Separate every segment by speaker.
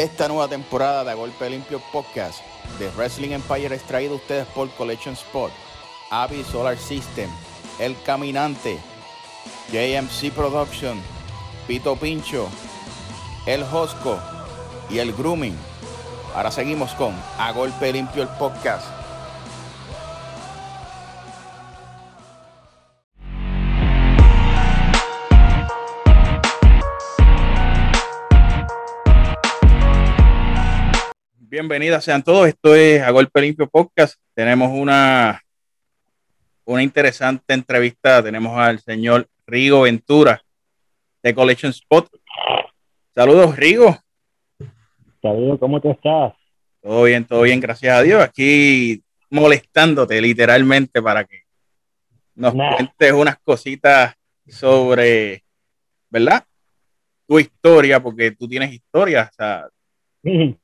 Speaker 1: Esta nueva temporada de A Golpe Limpio Podcast de Wrestling Empire es traído a ustedes por Collection Spot, Avi Solar System, El Caminante, JMC Production, Pito Pincho, El Josco y El Grooming. Ahora seguimos con A Golpe Limpio el Podcast. Bienvenidas sean todos. Esto es A Golpe Limpio Podcast. Tenemos una, una interesante entrevista. Tenemos al señor Rigo Ventura de Collection Spot. Saludos, Rigo.
Speaker 2: Saludos, ¿cómo te estás?
Speaker 1: Todo bien, todo bien, gracias a Dios. Aquí molestándote literalmente para que nos
Speaker 2: Nah.
Speaker 1: cuentes unas cositas sobre, ¿verdad? Tu historia, porque tú tienes historia, o sea,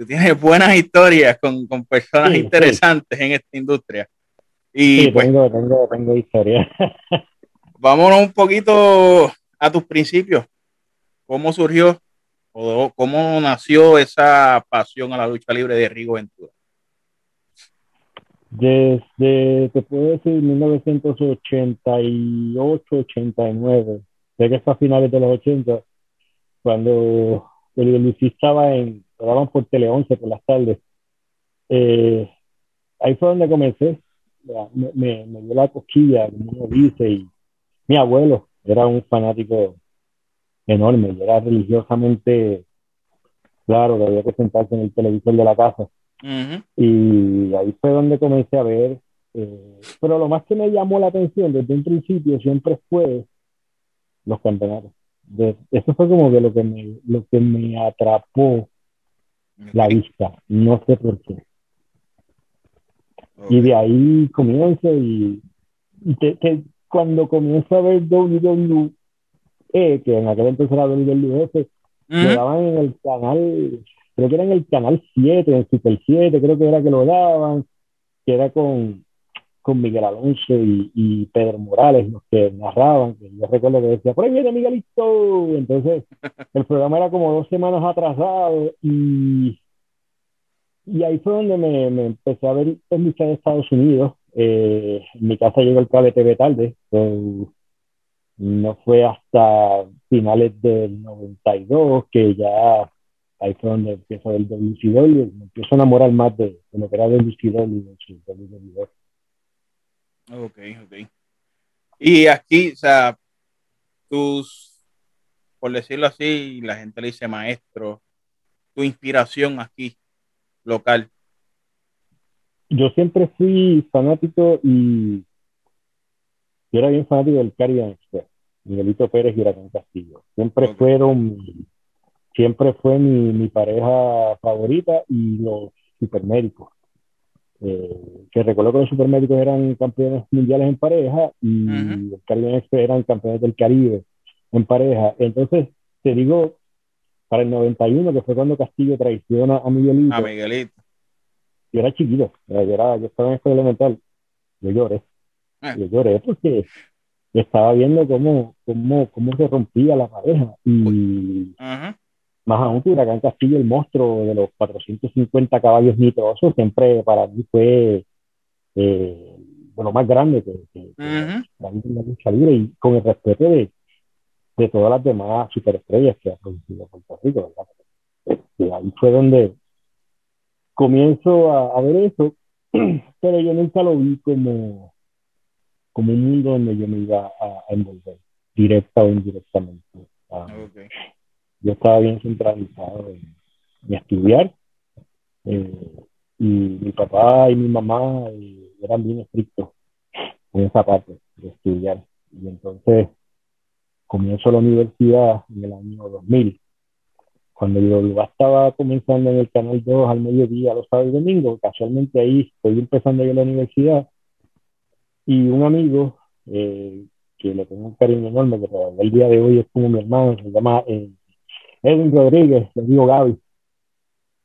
Speaker 1: tú tienes buenas historias con, con personas
Speaker 2: Sí, sí.
Speaker 1: interesantes en esta industria. Y
Speaker 2: Sí,
Speaker 1: pues
Speaker 2: tengo, tengo, tengo historia.
Speaker 1: vámonos un poquito a tus principios. ¿Cómo surgió o cómo nació esa pasión a la lucha libre de Rigo Ventura?
Speaker 2: Desde, te puedo decir, 1988, 89. Sé que fue a finales de los 80, cuando el Luis estaba en, lo daban por Tele 11 por las tardes. Eh, ahí fue donde comencé. Me, me, me dio la cosquilla, como uno dice, y mi abuelo era un fanático enorme, era religiosamente claro que había que sentarse en el televisor de la casa.
Speaker 1: Ujú.
Speaker 2: Y ahí fue donde comencé a ver. eh, pero lo más que me llamó la atención desde un principio siempre fue los campeonatos. De- eso fue como que lo que me, lo que me atrapó la vista. No sé por qué. Y de ahí comienzo y, y te- te- cuando comienzo a ver WWE, que en aquel entonces era WWF, lo
Speaker 1: Ujú.
Speaker 2: daban en el canal, creo que era en el canal 7, en Super 7, creo que era que lo daban, que era con, con Miguel Alonso y, y Pedro Morales, los que narraban, que yo recuerdo que decía, por ahí viene Miguelito, entonces el programa era como dos semanas atrasado y, y ahí fue donde me, me empecé a ver en lucha de Estados Unidos, Eh, en mi casa llegó el cable TV tarde, so, no fue hasta finales del 92 que ya ahí fue donde empiezo ver WCW, me empiezo a enamorar más de, de lo que era WCW de su WWE.
Speaker 1: Ok, ok. Y aquí, o sea, tus, por decirlo así, la gente le dice maestro, tu inspiración aquí, local.
Speaker 2: Yo siempre fui fanático y yo era bien fanático del Caribbean Express, Miguelito Pérez y Huracán Castillo. Siempre fueron, siempre fue mi, mi pareja favorita y los supermédicos. Eh, que recuerdo que los supermédicos eran campeones mundiales en pareja y
Speaker 1: Ujú.
Speaker 2: el Caribbean Express eran campeones del Caribe en pareja. Entonces, te digo, para el 91, que fue cuando Castillo traiciona a Miguelito,
Speaker 1: A Miguelito.
Speaker 2: yo era chiquito, yo, era, yo estaba en escuela elemental, yo lloré,
Speaker 1: Ah.
Speaker 2: yo lloré porque estaba viendo cómo, cómo, cómo se rompía la pareja y
Speaker 1: Ajá.
Speaker 2: Más aún que Huracán Castillo, el monstruo de los 450 caballos nitrosos, siempre para mí fue eh, de lo más grande que, que, que para mí en la lucha libre y con el respeto de, de todas las demás superestrellas que ha producido Puerto Rico, ¿verdad? Este, ahí fue donde comienzo a, a ver eso, pero yo nunca lo vi como, como un mundo donde yo me iba a, a envolver, directa o indirectamente. Ah,
Speaker 1: Ok.
Speaker 2: Yo estaba bien centralizado en, en estudiar eh, y mi papá y mi mamá eh, eran bien estrictos en esa parte de estudiar. Y entonces comienzo la universidad en el año 2000 cuando yo estaba comenzando en el canal 2 al mediodía los sábados y domingos. Casualmente ahí estoy empezando yo la universidad. Y un amigo eh, que le tengo un cariño enorme que el día de hoy es como mi hermano se llama eh, Edwin Rodríguez, le digo Gaby,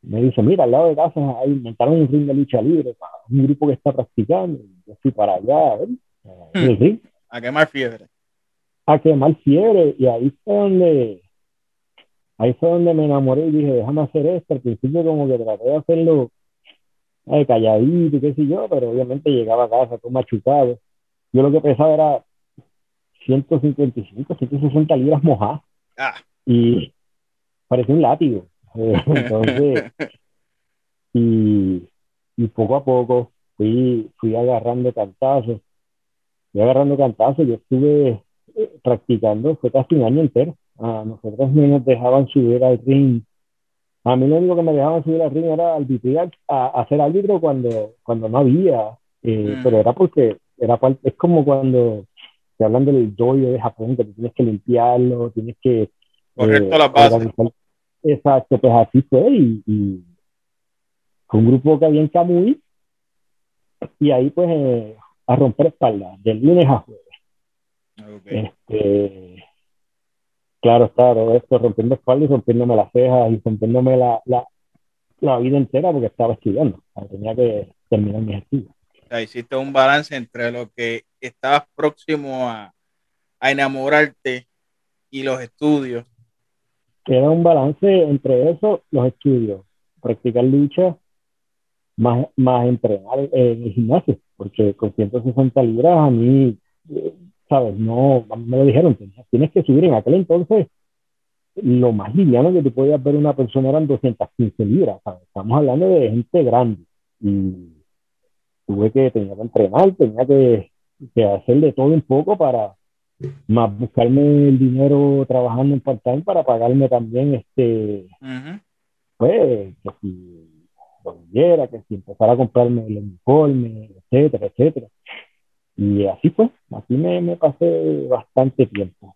Speaker 2: me dice, mira, al lado de casa ahí inventaron un ring de lucha libre para un grupo que está practicando. Yo fui para allá, a ver, el ring,
Speaker 1: A quemar fiebre.
Speaker 2: a quemar fiebre. Y ahí fue donde ahí fue donde me enamoré y dije, déjame hacer esto. Al principio como que traté de hacerlo eh, calladito y qué sé yo, pero obviamente llegaba a casa todo machucado. Yo lo que pesaba era 155, 160 libras mojadas.
Speaker 1: Ah.
Speaker 2: Y parecía un látigo. Entonces, y, y poco a poco fui, fui agarrando cantazos. Fui agarrando cantazos. Yo estuve eh, practicando, fue casi un año entero. A nosotros no nos dejaban subir al ring. A mí lo único que me dejaban subir al ring era arbitrar, a, a hacer árbitro cuando, cuando no había. Eh,
Speaker 1: Mm.
Speaker 2: Pero era porque era es como cuando te hablan del dojo de Japón, que tienes que limpiarlo, tienes que
Speaker 1: Correcto
Speaker 2: eh,
Speaker 1: las bases.
Speaker 2: Exacto, pues así fue y, y fue un grupo que había en Camuy y ahí pues eh, a romper espaldas, de lunes a jueves. Este, claro, todo esto rompiendo espaldas y rompiéndome las cejas y rompiéndome la, la, la vida entera porque estaba estudiando, tenía que terminar mis estudios.
Speaker 1: O sea, hiciste un balance entre lo que estabas próximo a, a enamorarte y los estudios.
Speaker 2: Era un balance entre eso, los estudios, practicar lucha, más, más entrenar en el gimnasio, porque con 160 libras a mí, eh, ¿sabes? No, me lo dijeron, tienes que subir en aquel entonces. Lo más liviano que tú podías ver una persona eran 215 libras, ¿sabes? Estamos hablando de gente grande. Y tuve que, tenía que entrenar, tenía que, que hacer de todo un poco para, más buscarme el dinero trabajando en part-time para pagarme también este
Speaker 1: Ujú.
Speaker 2: pues que si volviera, que si empezara a comprarme el uniforme, etcétera, etcétera. Y así fue, así me, me pasé bastante tiempo.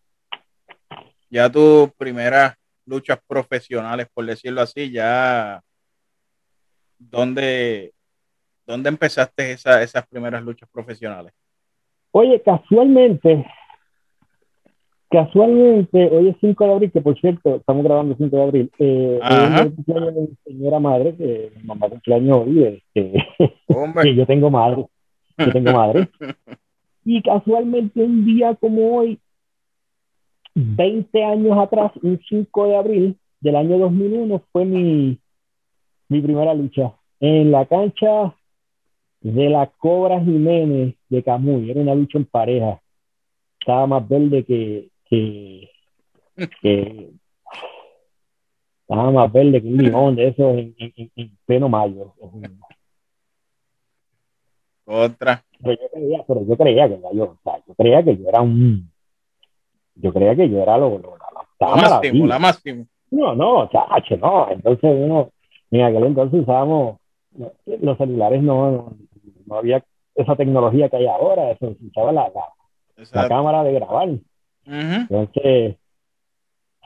Speaker 1: Ya tus primeras luchas profesionales, por decirlo así, ya ¿dónde, dónde empezaste esa- esas primeras luchas profesionales?
Speaker 2: Oye, casualmente, casualmente, hoy es 5 de abril, que por cierto, estamos grabando el 5 de abril, eh, hoy es el de mi señora madre, que mi mamá cumpleaños hoy, este,
Speaker 1: Hombre,
Speaker 2: que yo tengo madre, yo tengo madre. Y casualmente un día como hoy, 20 años atrás, un 5 de abril del año 2001, fue mi, mi primera lucha en la cancha de la Cobra Jiménez de Camuy. Era una lucha en pareja. Estaba más verde que, que, que- estaba más verde que un limón de esos en, en, en- en pleno mayo.
Speaker 1: otra.
Speaker 2: Pero yo creía, pero yo creía que ya yo, o sea, yo creía que yo era un, yo creía que yo era lo, lo- la, la
Speaker 1: máximo, la máximo.
Speaker 2: No, no, chacho, no. Entonces uno, en aquel entonces usábamos, los celulares no, no, no había esa tecnología que hay ahora, eso se usaba la, la, la cámara de grabar. Entonces,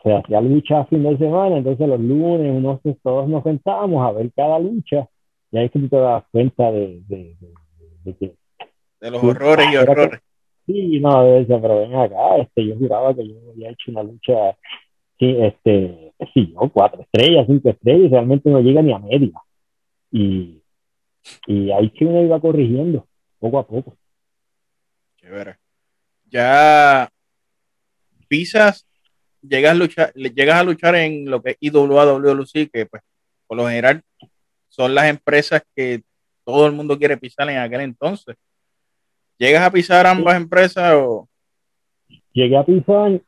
Speaker 2: se hacía lucha fin de semana, entonces los lunes unos, todos nos sentábamos a ver cada lucha, y ahí es que tú te das cuenta de, de, de- de que
Speaker 1: De los horrores y
Speaker 2: que-
Speaker 1: horrores.
Speaker 2: Sí, no, de eso, pero ven acá, este, yo juraba que yo había hecho una lucha, sí, este, sí, ¿no? cuatro estrellas, cinco estrellas, y realmente no llega ni a media. Y, y ahí que uno iba corrigiendo, poco a poco.
Speaker 1: Chévere. Ya pisas, llegas a luchar, llegas a luchar en lo que es IWA, que pues por lo general son las empresas que todo el mundo quiere pisar en aquel entonces. ¿Llegas a pisar ambas empresas o
Speaker 2: Llegué a pisar,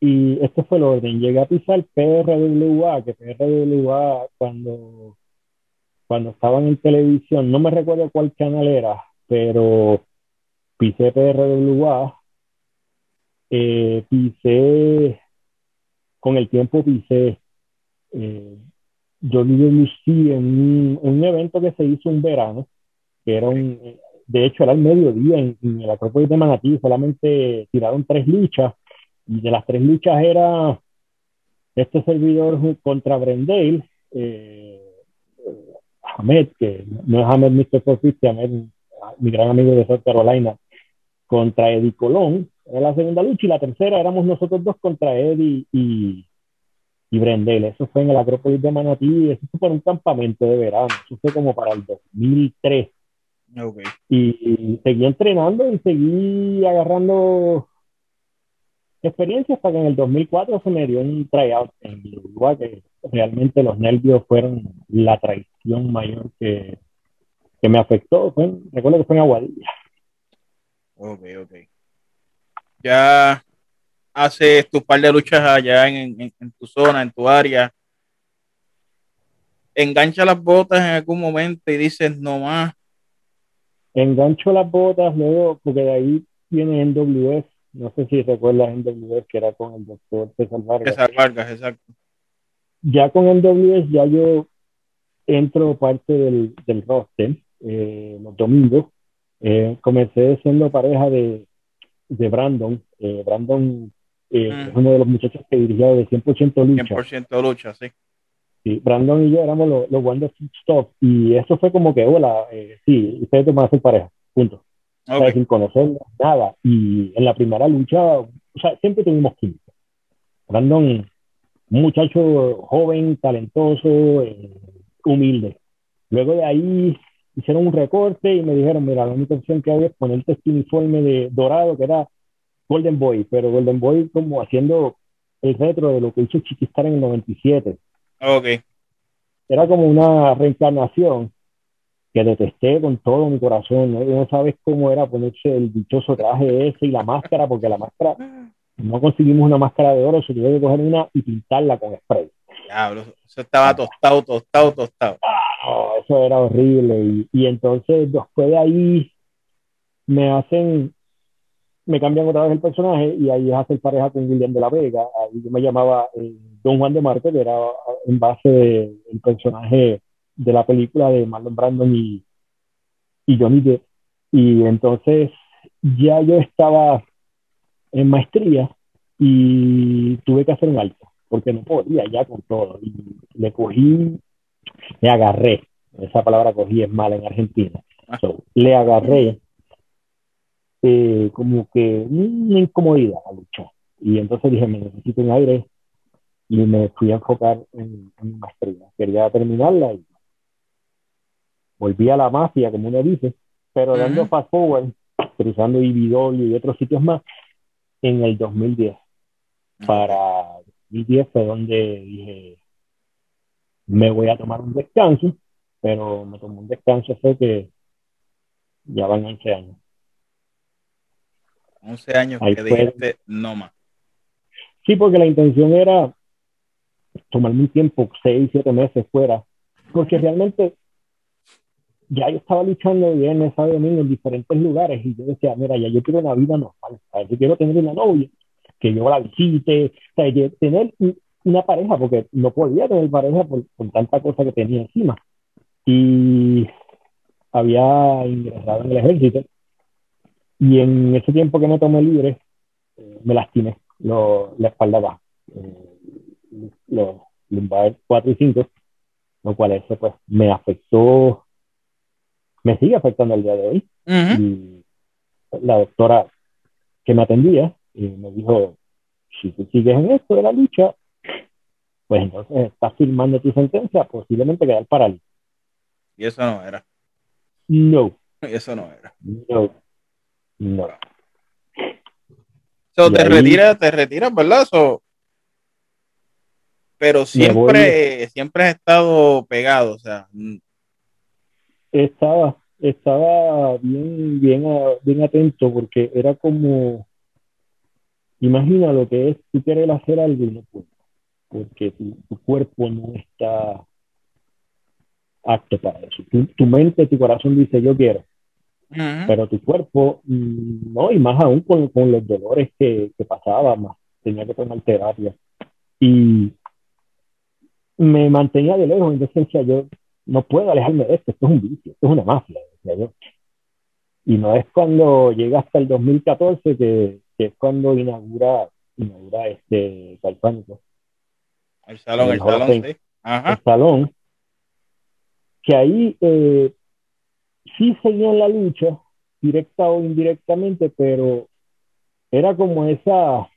Speaker 2: y este fue el orden, llegué a pisar PRWA, que PRWA cuando, cuando estaban en televisión, no me recuerdo cuál canal era, pero pisé PRWA, eh, pisé, con el tiempo pisé eh, WWC en un, un evento que se hizo un verano, que era un, de hecho era el mediodía en, en el Acrópolis de Manatí, solamente tiraron tres luchas, y de las tres luchas era este servidor contra Brendale, eh, eh, Ahmed, que no es Ahmed Mr. 450, Ahmed, mi gran amigo de South Carolina, contra Eddie Colón, era la segunda lucha, y la tercera éramos nosotros dos contra Eddie y, y Brendel. Eso fue en el Acrópolis de Manatí, eso fue para un campamento de verano, eso fue como para el 2003.
Speaker 1: Ok.
Speaker 2: Y, y seguí entrenando y seguí agarrando experiencias para que en el 2004 se me dio un tryout en Uruguay, que realmente los nervios fueron la traición mayor que, que me afectó. recuerdo que fue en Aguadilla.
Speaker 1: Ok, ok. Ya haces tu par de luchas allá en, en, tu zona, en tu área. Engancha las botas en algún momento y dices no más.
Speaker 2: Engancho las botas luego, porque de ahí viene NWS. No sé si recuerdas NWS, que era con el doctor César Vargas.
Speaker 1: César Vargas, exacto.
Speaker 2: Ya con NWS, ya yo entro parte del, del roster eh, los domingos. Eh, comencé siendo pareja de, de Brandon. Eh, Brandon eh, es uno de los muchachos que dirigía de 100% lucha.
Speaker 1: 100% lucha, sí.
Speaker 2: Sí, Brandon y yo éramos los, los Wonder Stop y eso fue como que, hola, eh, sí, ustedes van a ser pareja, punto. sin conocer nada. Y en la primera lucha, o sea, siempre tuvimos química. Brandon, un muchacho joven, talentoso, eh, humilde. Luego de ahí hicieron un recorte y me dijeron, mira, la única opción que hay es ponerte este uniforme de dorado que era Golden Boy, pero Golden Boy como haciendo el retro de lo que hizo Chiquistar en el 97.
Speaker 1: Ok.
Speaker 2: Era como una reencarnación que detesté con todo mi corazón. ¿no? no sabes cómo era ponerse el dichoso traje ese y la máscara, porque la máscara, no conseguimos una máscara de oro, se tuvo que coger una y pintarla con spray.
Speaker 1: Diablo, eso estaba tostado, tostado, tostado.
Speaker 2: Ah, eso era horrible. Y, y entonces después de ahí me hacen me cambian otra vez el personaje y ahí es hacer pareja con William de la Vega. Ahí yo me llamaba eh, Don Juan de Marte, que era en base del personaje de la película de Marlon Brandon y, y Johnny Depp. Y entonces ya yo estaba en maestría y tuve que hacer un alto, porque no podía ya con todo. Y le cogí, le agarré, esa palabra cogí es mala en Argentina. Ah. le agarré eh, como que una incomodidad a luchar. Y entonces dije, me necesito un aire y me fui a enfocar en, mi maestría. Quería terminarla y volví a la mafia, como uno dice, pero dando fast forward, cruzando IBW y otros sitios más, en el 2010. Para 2010 fue donde dije, me voy a tomar un descanso, pero me tomé un descanso fue que ya van 11 años.
Speaker 1: 11 años que dijiste no más.
Speaker 2: Sí, porque la intención era tomarme un tiempo, 6, 7 meses fuera, porque realmente ya yo estaba luchando bien sábado domingo en diferentes lugares y yo decía, mira, ya yo quiero una vida normal, yo quiero tener una novia, que yo la visite, o sea, tener una pareja, porque no podía tener pareja por, por tanta cosa que tenía encima. Y había ingresado en el ejército y en ese tiempo que me tomé libre, eh, me lastimé lo, la espalda baja, eh, los lumbares 4 y 5, lo cual eso pues me afectó, me sigue afectando el día de hoy. Y la doctora que me atendía eh, me dijo, si tú sigues en esto de la lucha, pues entonces estás firmando tu sentencia, posiblemente quedar paralítico.
Speaker 1: Y eso no era.
Speaker 2: No.
Speaker 1: Eso no era.
Speaker 2: No. No.
Speaker 1: So, te retiras, te retiras, ¿verdad? pero siempre, siempre has estado pegado, o sea. Mm.
Speaker 2: Estaba, estaba bien, bien, bien atento porque era como, imagina lo que es, tú quieres hacer algo y no puedes, porque tu, cuerpo no está apto para eso. Tu, tu mente, tu corazón dice, yo quiero, pero tu cuerpo, mm, no, y más aún con, con los dolores que, que, pasaba, más tenía que tomar terapia. Y me mantenía de lejos, entonces decía yo, no puedo alejarme de esto, esto es un vicio, esto es una mafia, decía yo. Y no es cuando llega hasta el 2014 que, que es cuando inaugura, inaugura este Calpánico.
Speaker 1: El salón, el, salón, sí.
Speaker 2: El salón. Que ahí eh, sí seguían la lucha, directa o indirectamente, pero era como esa,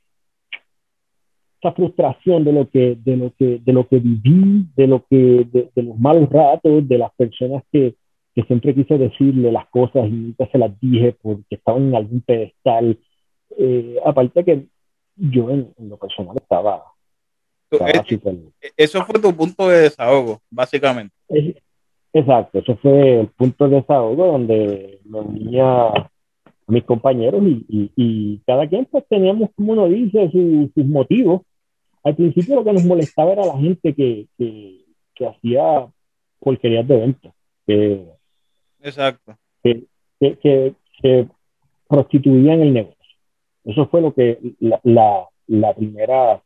Speaker 2: esa frustración de lo que, de lo que, de lo que viví, de lo que, de, los malos ratos, de las personas que, que siempre quise decirle las cosas y nunca se las dije porque estaban en algún pedestal. Eh, aparte que yo en, lo personal estaba,
Speaker 1: Eso fue tu punto de desahogo, básicamente.
Speaker 2: exacto, eso fue el punto de desahogo donde me unía a mis compañeros y, y, cada quien pues teníamos, como uno dice, sus motivos. Al principio lo que nos molestaba era la gente que, que, que hacía porquerías de venta. Que,
Speaker 1: Exacto.
Speaker 2: Que, que, se prostituían el negocio. Eso fue lo que la, la, la, primera,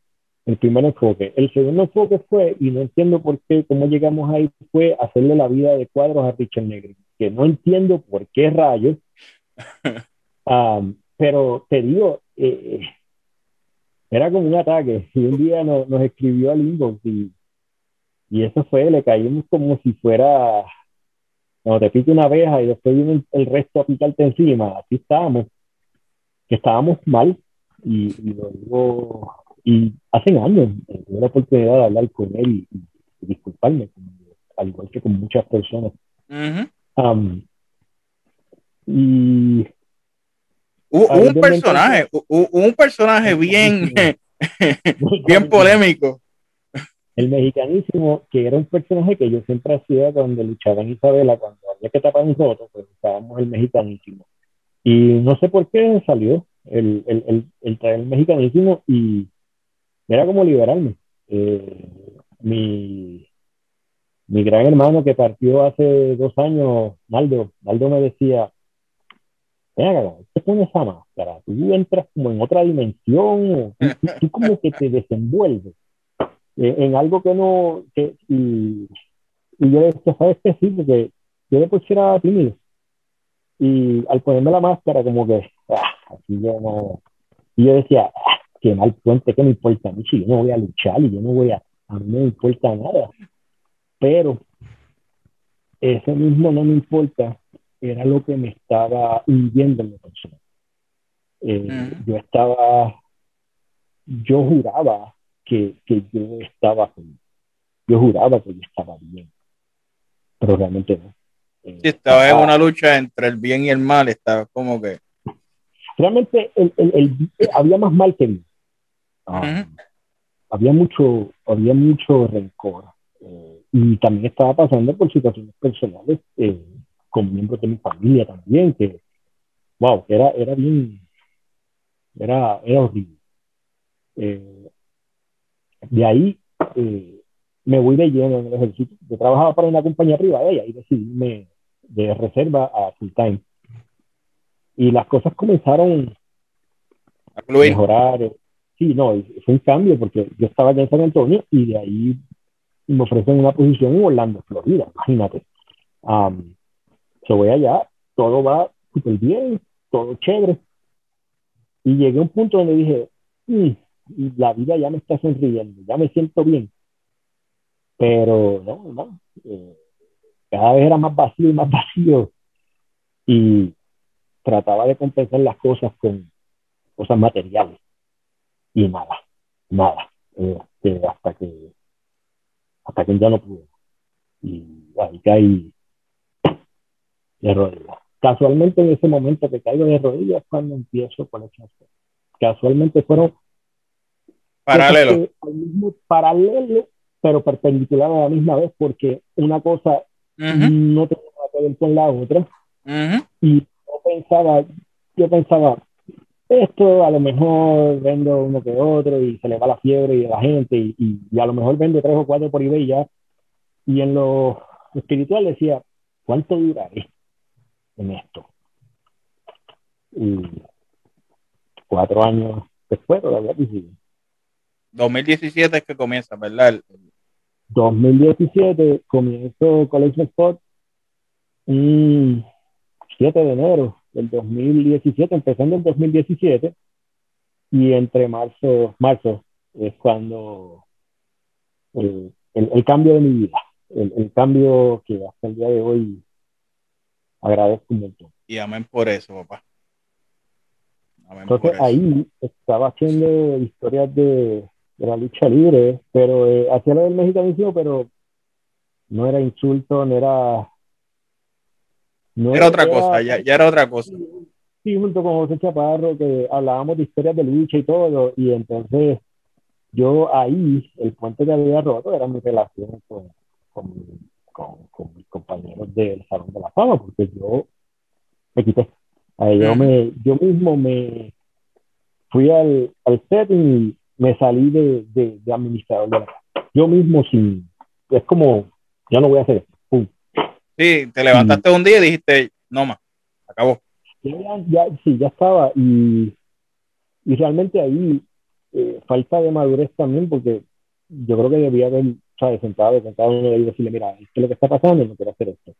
Speaker 2: el primer enfoque. El segundo enfoque fue, y no entiendo por qué, cómo llegamos ahí, fue hacerle la vida de cuadros a Richard Negri, que no entiendo por qué rayos, um, pero te digo, eh, era como un ataque. Y un día nos, nos escribió al inbox y, y eso fue, le caímos como si fuera, cuando te pica una abeja y después viene el, resto a picarte encima. Así estábamos, que estábamos mal y, y luego, y hace años tuve la oportunidad de hablar con él y, disculparme, al igual que con muchas personas. um, y
Speaker 1: Hubo un personaje, un personaje bien, bien polémico.
Speaker 2: El mexicanísimo, que era un personaje que yo siempre hacía cuando luchaba en Isabela, cuando había que tapar un roto, pues usábamos el mexicanísimo. Y no sé por qué salió el, el, el, el traer el mexicanísimo y era como liberarme. Eh, mi, mi gran hermano que partió hace dos años, Naldo, Naldo me decía, Venga, te pones esa máscara, tú entras como en otra dimensión, tú, como que te desenvuelves en algo que no, que, y, y yo decía, ¿sabes qué? Sí, porque yo después era tímido. Y al ponerme la máscara, como que, ah, así yo no, y yo decía, ah, qué mal puente, que me importa a mí, si yo no voy a luchar y yo no voy a, a mí no me importa nada. Pero eso mismo no me importa era lo que me estaba hundiendo en la persona. Eh, yo estaba, yo juraba que, que yo estaba yo juraba que yo estaba bien, pero realmente no.
Speaker 1: Eh, estaba en una lucha entre el bien y el mal, estaba como que...
Speaker 2: Realmente el, el, había más mal que bien. Ah, había mucho, había mucho rencor. Eh, y también estaba pasando por situaciones personales eh, con miembros de mi familia también, que, wow, era, era bien, era, era horrible. Eh, de ahí eh, me voy de lleno en el ejército. Yo trabajaba para una compañía privada y ahí decidí de reserva a full time. Y las cosas comenzaron a mejorar. Sí, no, fue un cambio porque yo estaba aquí en San Antonio y de ahí me ofrecen una posición en Orlando, Florida, imagínate. Um, yo voy allá, todo va súper bien, todo chévere. Y llegué a un punto donde dije, mm, la vida ya me está sonriendo, ya me siento bien. Pero no, no. Eh, cada vez era más vacío y más vacío. Y trataba de compensar las cosas con cosas materiales. Y nada, nada. Este, hasta que hasta que ya no pude. Y ahí caí de rodillas. Casualmente en ese momento que caigo de rodillas cuando empiezo con el Casualmente fueron
Speaker 1: paralelo.
Speaker 2: paralelo, pero perpendicular a la misma vez, porque una cosa no tenía nada que ver con la otra. Y yo pensaba, yo pensaba, esto a lo mejor vendo uno que otro y se le va la fiebre y la gente y, y, a lo mejor vendo tres o cuatro por eBay ya. Y en lo espiritual decía, ¿cuánto duraré? en esto. Y cuatro años después todavía sigue.
Speaker 1: 2017 es que comienza, ¿verdad?
Speaker 2: 2017 comienzo Collection Spot un 7 de enero del 2017, empezando en 2017 y entre marzo, marzo es cuando el, el, cambio de mi vida, el, el, cambio que hasta el día de hoy agradezco mucho.
Speaker 1: Y amén por eso, papá.
Speaker 2: Entonces ahí estaba haciendo historias de, de la lucha libre, pero eh, hacía lo del mexicanismo, pero no era insulto, no era...
Speaker 1: No era, otra cosa, ya, ya, era otra cosa.
Speaker 2: Sí, junto con José Chaparro, que hablábamos de historias de lucha y todo, y entonces yo ahí, el puente que había roto era mi relación con, con, con, mis compañeros del Salón de la Fama, porque yo me quité. yo, me, yo mismo me fui al, al setting y me salí de, de, administrador de la Yo mismo sin, es como, ya no voy a hacer esto.
Speaker 1: Sí, te levantaste un día y dijiste, no más, acabó.
Speaker 2: Ya, sí, ya estaba y, y realmente ahí eh, falta de madurez también porque yo creo que debía haber, ¿sabes? Sentado con cada uno de ellos y decirle, mira, esto es lo que está pasando y no quiero hacer esto.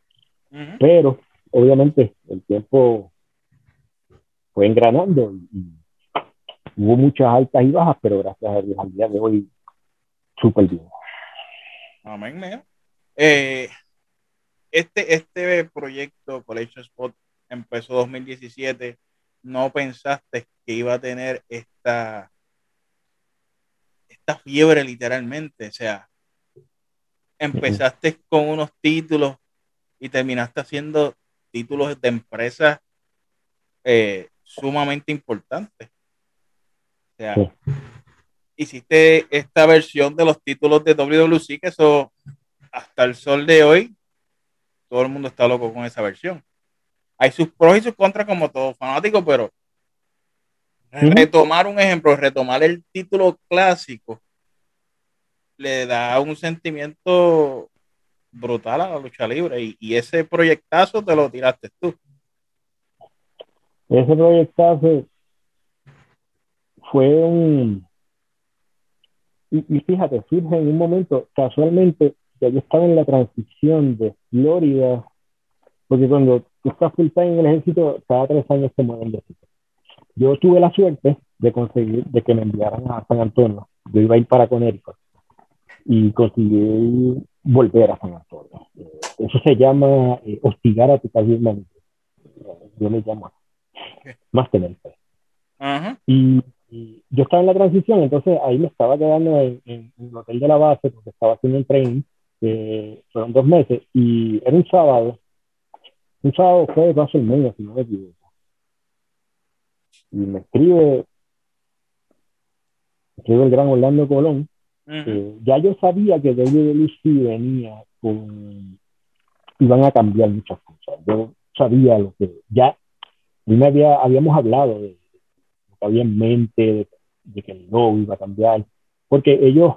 Speaker 2: Pero, obviamente, el tiempo fue engranando y, hubo muchas altas y bajas, pero gracias a Dios al día de hoy, súper bien.
Speaker 1: Amén, eh, este, este proyecto Collection Spot empezó 2017. ¿No pensaste que iba a tener esta fiebre literalmente. O sea, empezaste con unos títulos y terminaste haciendo títulos de empresas eh, sumamente importantes. O sea, hiciste esta versión de los títulos de WWC, que eso hasta el sol de hoy, todo el mundo está loco con esa versión. Hay sus pros y sus contras como todo fanático, pero retomar un ejemplo, retomar el título clásico le da un sentimiento brutal a la lucha libre y, ese proyectazo te lo tiraste tú.
Speaker 2: Ese proyectazo fue un... Y, fíjate, surge en un momento, casualmente, ya yo estaba en la transición de Florida, porque cuando tú estás full time en el ejército, cada tres años te mueven de sitio. Yo tuve la suerte de conseguir, de que me enviaran a San Antonio. Yo iba a ir para Connecticut y conseguí volver a San Antonio. Eh, eso se llama eh, hostigar a tu país Yo le llamo más tener fe. y, yo estaba en la transición, entonces ahí me estaba quedando en, el hotel de la base porque estaba haciendo un fueron dos meses, y era un sábado, un sábado fue de paso el medio, si no me equivoco. Y me escribe, escribe el gran Orlando Colón, eh, ya yo sabía que WWE venía con iban a cambiar muchas cosas. Yo sabía lo que ya me había, habíamos hablado de, lo que había en mente, de, que el logo iba a cambiar, porque ellos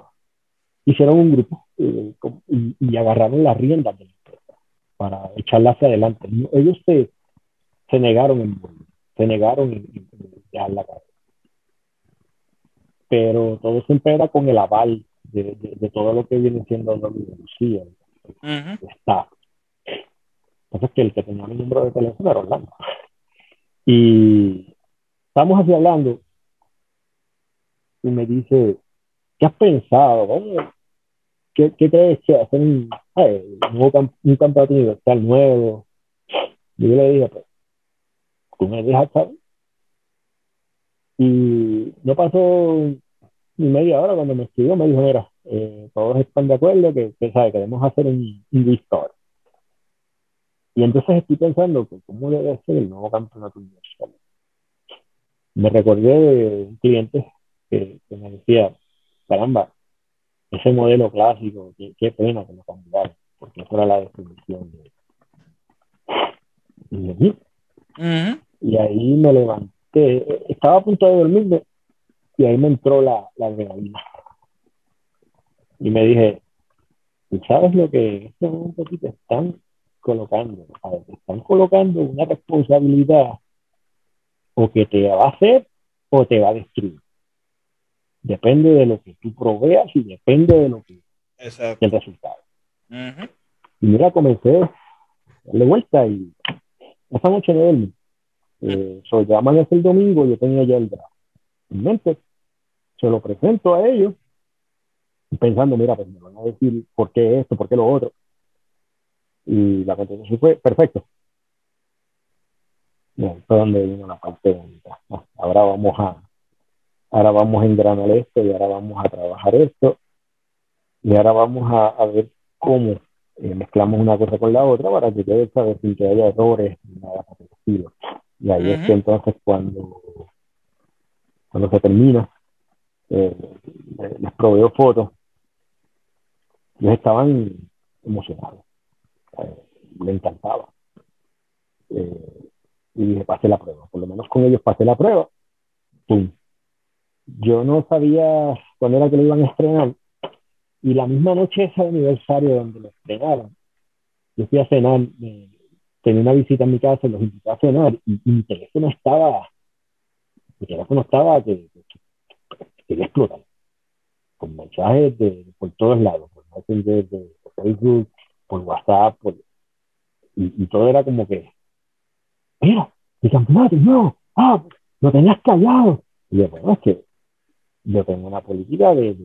Speaker 2: hicieron un grupo eh, y, agarraron las riendas de la empresa para echarla hacia adelante. Ellos se, se negaron en se negaron en, en, la casa pero todo siempre era con el aval de, de, todo lo que viene siendo WWC, el, staff. Entonces, que el que tenía mi número de teléfono era Orlando. Y estamos así hablando y me dice, ¿qué has pensado? ¿Qué, qué crees que hacer un, nuevo, un campeonato universal nuevo? Y yo le dije, pues, tú me dejas saber. Y no pasó ni media hora cuando me escribió, me dijo, mira, eh, todos están de acuerdo que, que sabe, queremos hacer un, un Y entonces estoy pensando que cómo debe ser el nuevo campeonato universal. Me recordé de un cliente que, que me decía, caramba, ese modelo clásico, qué, qué pena que lo cambiaron, porque eso era la definición de, de mí. Y ahí me levanté, estaba a punto de dormirme y ahí me entró la, la adrenalina. Y me dije, sabes lo que este momento te están colocando? A ver, te están colocando una responsabilidad o que te va a hacer o te va a destruir. Depende de lo que tú proveas y depende de lo que el resultado. Y mira, comencé a darle vuelta y esa noche de él, eh, so, ya el domingo, yo tenía ya el draft en mente, se lo presento a ellos, pensando, mira, pues me van a decir por qué esto, por qué lo otro. Y la contestación fue, perfecto. Bueno, fue donde vino la parte bonita. Ahora vamos a, ahora vamos a engranar esto y ahora vamos a trabajar esto y ahora vamos a, ver cómo eh, mezclamos una cosa con la otra para que quede saber sin que haya errores ni nada por el estilo. Y ahí es que entonces cuando, cuando se termina, eh, les proveo fotos, ellos estaban emocionados, eh, le encantaba. Eh, y dije, pasé la prueba, por lo menos con ellos pasé la prueba. ¡Pum! Yo no sabía cuándo era que lo iban a estrenar, y la misma noche ese aniversario donde lo estrenaron, yo fui a cenar, tenía una visita en mi casa, los invité a cenar y, mi teléfono estaba, mi teléfono estaba que, quería explotar, con mensajes de, por todos lados, por Messenger, de, Facebook, por WhatsApp, y, todo era como que, mira, mi campeonato, no, ah, lo tenías callado. Y yo, bueno, es que yo tengo una política de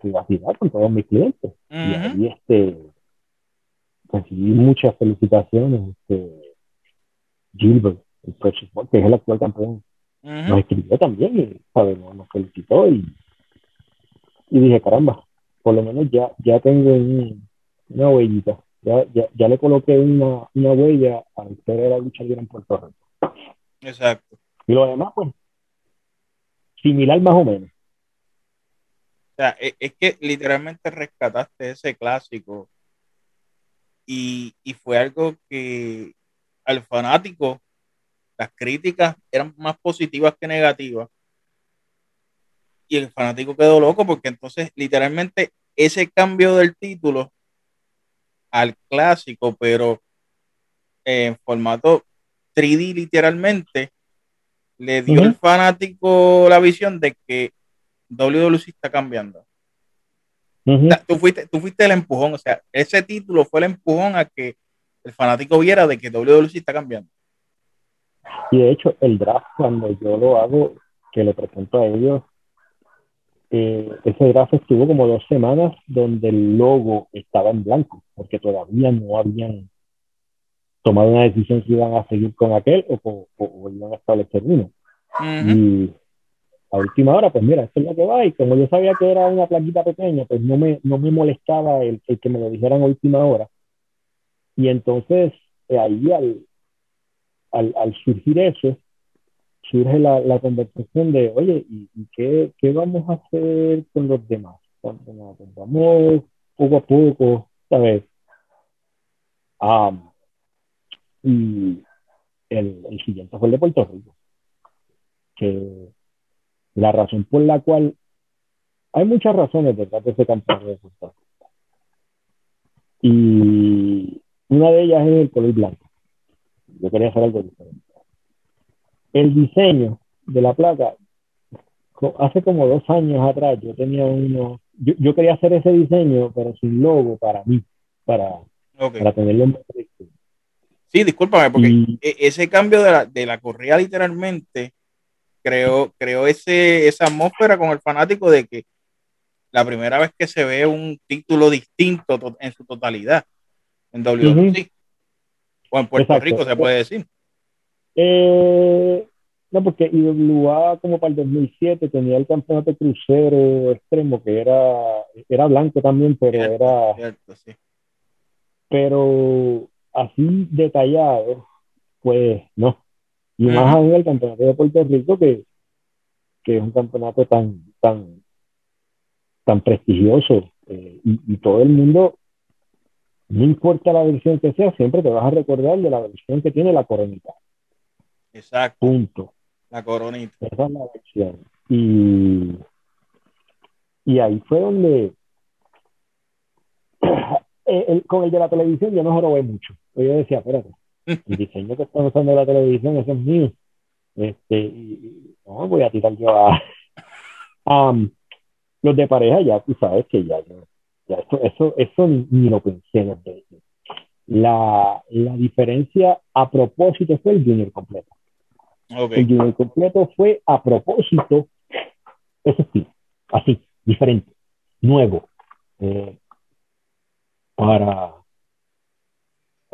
Speaker 2: privacidad con todos mis clientes. Y ahí este, recibí muchas felicitaciones. Este, Gilbert, el que es el actual campeón, nos escribió también y sabemos, nos felicitó y, y dije, caramba, por lo menos ya, ya tengo una huellita. Ya, ya, ya, le coloqué una, una huella a la historia de la lucha libre en Puerto Rico.
Speaker 1: Exacto.
Speaker 2: Y lo demás, pues, similar más o menos.
Speaker 1: O sea, e, es, que literalmente rescataste ese clásico y, fue algo que al fanático las críticas eran más positivas que negativas. Y el fanático quedó loco porque entonces literalmente ese cambio del título al clásico, pero en formato 3D literalmente, le dio al fanático la visión de que WWC está cambiando. tú, fuiste, tú fuiste el empujón, o sea, ese título fue el empujón a que el fanático viera de que WWC está cambiando.
Speaker 2: Y de hecho, el draft, cuando yo lo hago, que le presento a ellos, eh, ese draft estuvo como dos semanas donde el logo estaba en blanco, porque todavía no habían tomado una decisión si iban a seguir con aquel o, o, iban a establecer uno. Y a última hora, pues mira, esto es lo que va. Y como yo sabía que era una plaquita pequeña, pues no me, no me molestaba el, que me lo dijeran a última hora. Y entonces, eh, ahí al, al, al, surgir eso, surge la, la conversación de, oye, ¿y, qué, qué, vamos a hacer con los demás? Pues vamos poco a poco, ¿sabes? y el, el siguiente fue el de Puerto Rico, que la razón por la cual hay muchas razones detrás de ese campeonato de Y una de ellas es el color blanco. Yo quería hacer algo diferente. El diseño de la placa, hace como dos años atrás, yo tenía uno, yo, quería hacer ese diseño, pero sin logo para mí, para, para tenerlo en
Speaker 1: Sí, discúlpame, porque e, ese cambio de la, de la correa literalmente creó, creó ese, esa atmósfera con el fanático de que la primera vez que se ve un título distinto en su totalidad en WWE o en Puerto Rico se puede decir.
Speaker 2: Eh, no, porque IWA como para el 2007 tenía el campeonato crucero extremo que era, era blanco también, pero era... Cierto, sí. Pero así detallado, pues no. Y más aún el campeonato de Puerto Rico, que, que es un campeonato tan, tan, tan prestigioso eh, y, todo el mundo, no importa la versión que sea, siempre te vas a recordar de la versión que tiene la coronita.
Speaker 1: Exacto.
Speaker 2: Punto.
Speaker 1: La coronita.
Speaker 2: Esa es la versión. Y, y ahí fue donde con el de la televisión yo no jorobé mucho. Yo decía, espérate, el diseño que están usando la televisión, ese es mío. Este, y, no, voy a tirar yo a, los de pareja, ya tú sabes que ya, ya eso, eso, eso ni, lo pensé La, la diferencia a propósito fue el junior completo. El junior completo fue a propósito, ese sí, así, diferente, nuevo, eh, para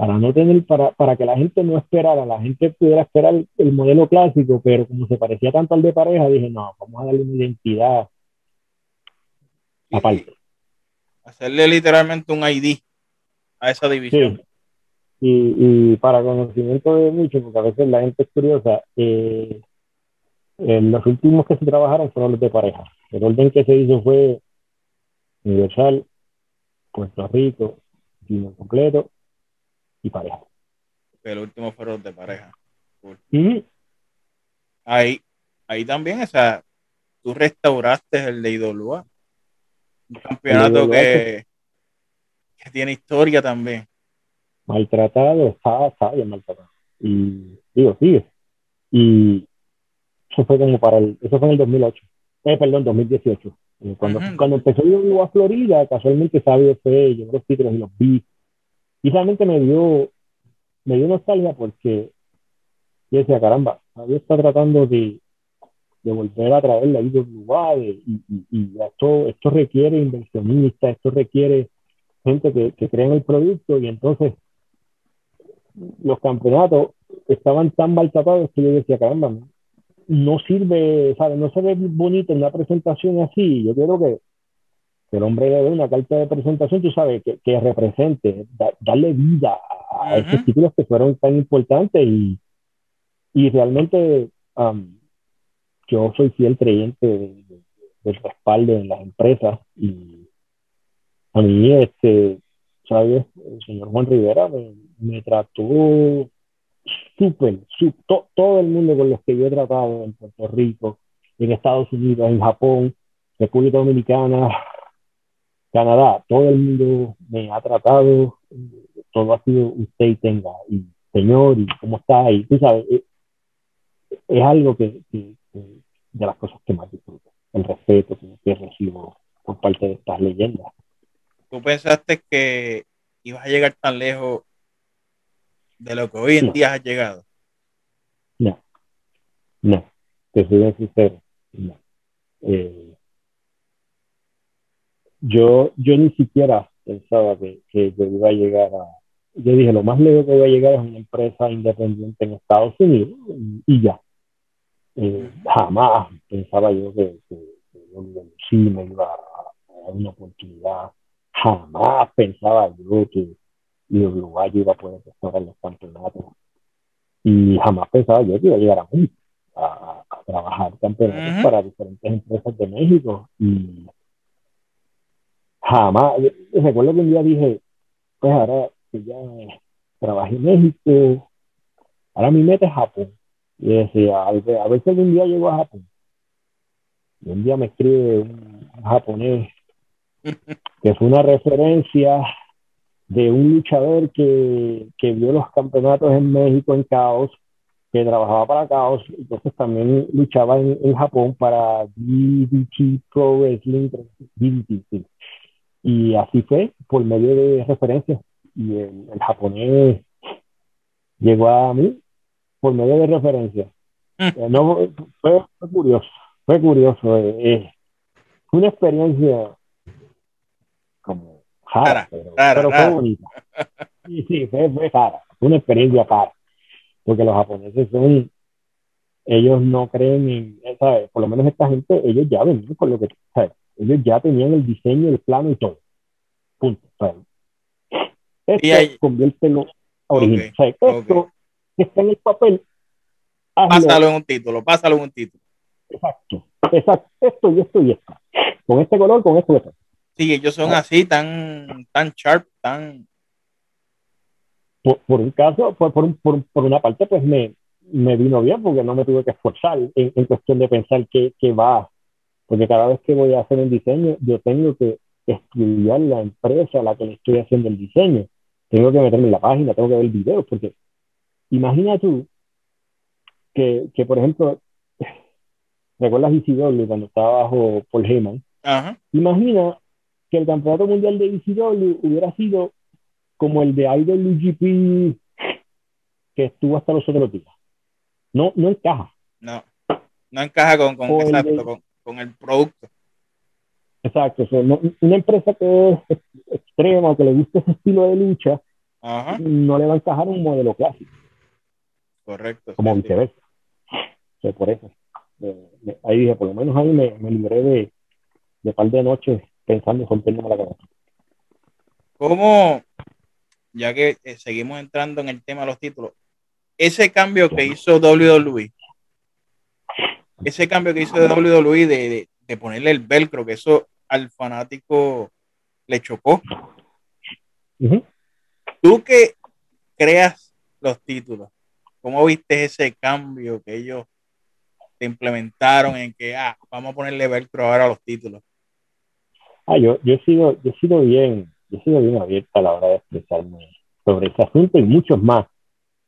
Speaker 2: para no tener, para, para que la gente no esperara, la gente pudiera esperar el, modelo clásico, pero como se parecía tanto al de pareja, dije, no, vamos a darle una identidad aparte.
Speaker 1: Hacerle literalmente un ID a esa división.
Speaker 2: y, para conocimiento de muchos, porque a veces la gente es curiosa, eh, los últimos que se trabajaron fueron los de pareja. El orden que se hizo fue Universal, Puerto Rico, Dino completo y pareja.
Speaker 1: El último fueron de pareja. Ahí, ahí también, o sea, tú restauraste el de IWA. Un campeonato que, que tiene historia también
Speaker 2: maltratado, estaba, estaba bien maltratado. Y digo, sigue. Y eso fue como para el, eso fue en el 2008, eh, perdón, 2018. Eh, cuando, cuando empezó yo a Florida, casualmente Sabio fue, yo los títulos y los vi. Y realmente me dio, me dio nostalgia porque yo decía, caramba, Sabio está tratando de, de volver a traer la vida de y, y, y esto, esto requiere inversionistas, esto requiere gente que, que en el producto y entonces los campeonatos estaban tan maltratados que yo decía, caramba, no sirve, ¿sabes? No se ve bonito en una presentación así. Yo quiero que, el hombre dé una carta de presentación, tú sabes, que, que represente, darle vida a, esos títulos que fueron tan importantes y, y realmente yo soy fiel creyente del respaldo en las empresas y a mí, este, ¿sabes? El señor Juan Rivera me, me trató súper, todo el mundo con los que yo he tratado en Puerto Rico, en Estados Unidos, en Japón, República Dominicana, Canadá, todo el mundo me ha tratado, todo ha sido usted y tenga, y señor, y cómo está, y tú sabes, es, algo que, de las cosas que más disfruto, el respeto que recibo por parte de estas leyendas.
Speaker 1: ¿Tú pensaste que ibas a llegar tan lejos de lo que hoy en día ha llegado.
Speaker 2: No, no, te soy sincero, no. Eh, yo, yo ni siquiera pensaba que, que, yo iba a llegar a... Yo dije, lo más lejos que voy a llegar es una empresa independiente en Estados Unidos y, ya. Eh, jamás pensaba yo que, que, sí me iba a, dar una oportunidad. Jamás pensaba yo que, y Uruguay iba a poder en los campeonatos. Y jamás pensaba yo que iba a llegar a mí a, trabajar campeonatos para diferentes empresas de México. Y jamás, recuerdo que un día dije, pues ahora que ya trabajé en México, ahora mi meta es Japón. Y decía, a ver, a ver si algún día llego a Japón. Y un día me escribe un japonés que es una referencia de un luchador que, que vio los campeonatos en México en Caos, que trabajaba para Caos, entonces también luchaba en, en Japón para DDT Pro Wrestling, DDT, Y así fue, por medio de referencias. Y el, japonés llegó a mí por medio de referencias. Mm. Eh, no, fue, curioso, fue curioso. Eh, eh, fue una experiencia como pero, fue bonita. Sí, sí, fue, fue cara, fue una experiencia cara, porque los japoneses son, ellos no creen en, ¿sabes? Por lo menos esta gente, ellos ya venían con lo que, ¿sabes? Ellos ya tenían el diseño, el plano y todo. Punto. Esto ahí... conviértelo original. ¿sabes? Esto que está en el papel.
Speaker 1: Pásalo en un título, pásalo en un título.
Speaker 2: Exacto, exacto. Esto y esto y esto. Con este color, con esto y esto.
Speaker 1: Sí, ellos son así, tan, tan sharp, tan...
Speaker 2: Por, un caso, por, por, por, una parte, pues me, me vino bien porque no me tuve que esforzar en, en cuestión de pensar qué, qué, va. Porque cada vez que voy a hacer un diseño, yo tengo que estudiar la empresa a la que le estoy haciendo el diseño. Tengo que meterme en la página, tengo que ver videos, porque imagina tú que, que por ejemplo, ¿recuerdas Isidoro cuando estaba bajo Paul Heyman? Imagina que el campeonato mundial de ECW hubiera sido como el de IWGP que estuvo hasta los otros días. No, no encaja.
Speaker 1: No, no encaja con, con, exacto, con, el producto.
Speaker 2: Exacto, una empresa que es extrema, que le gusta ese estilo de lucha, no le va a encajar un modelo clásico.
Speaker 1: Correcto.
Speaker 2: Como viceversa. por eso. Eh, ahí dije, por lo menos ahí me, me libré de, de par de noches pensando en romperme la cabeza.
Speaker 1: ¿Cómo, ya que eh, seguimos entrando en el tema de los títulos, ese cambio que hizo WWE, ese cambio que hizo de WWE de, de, ponerle el velcro, que eso al fanático le chocó. Tú que creas los títulos, ¿cómo viste ese cambio que ellos te implementaron en que ah, vamos a ponerle velcro ahora a los títulos?
Speaker 2: Ah, yo, yo he sido, yo he sido bien, yo he sido bien abierta a la hora de expresarme sobre ese asunto y muchos más.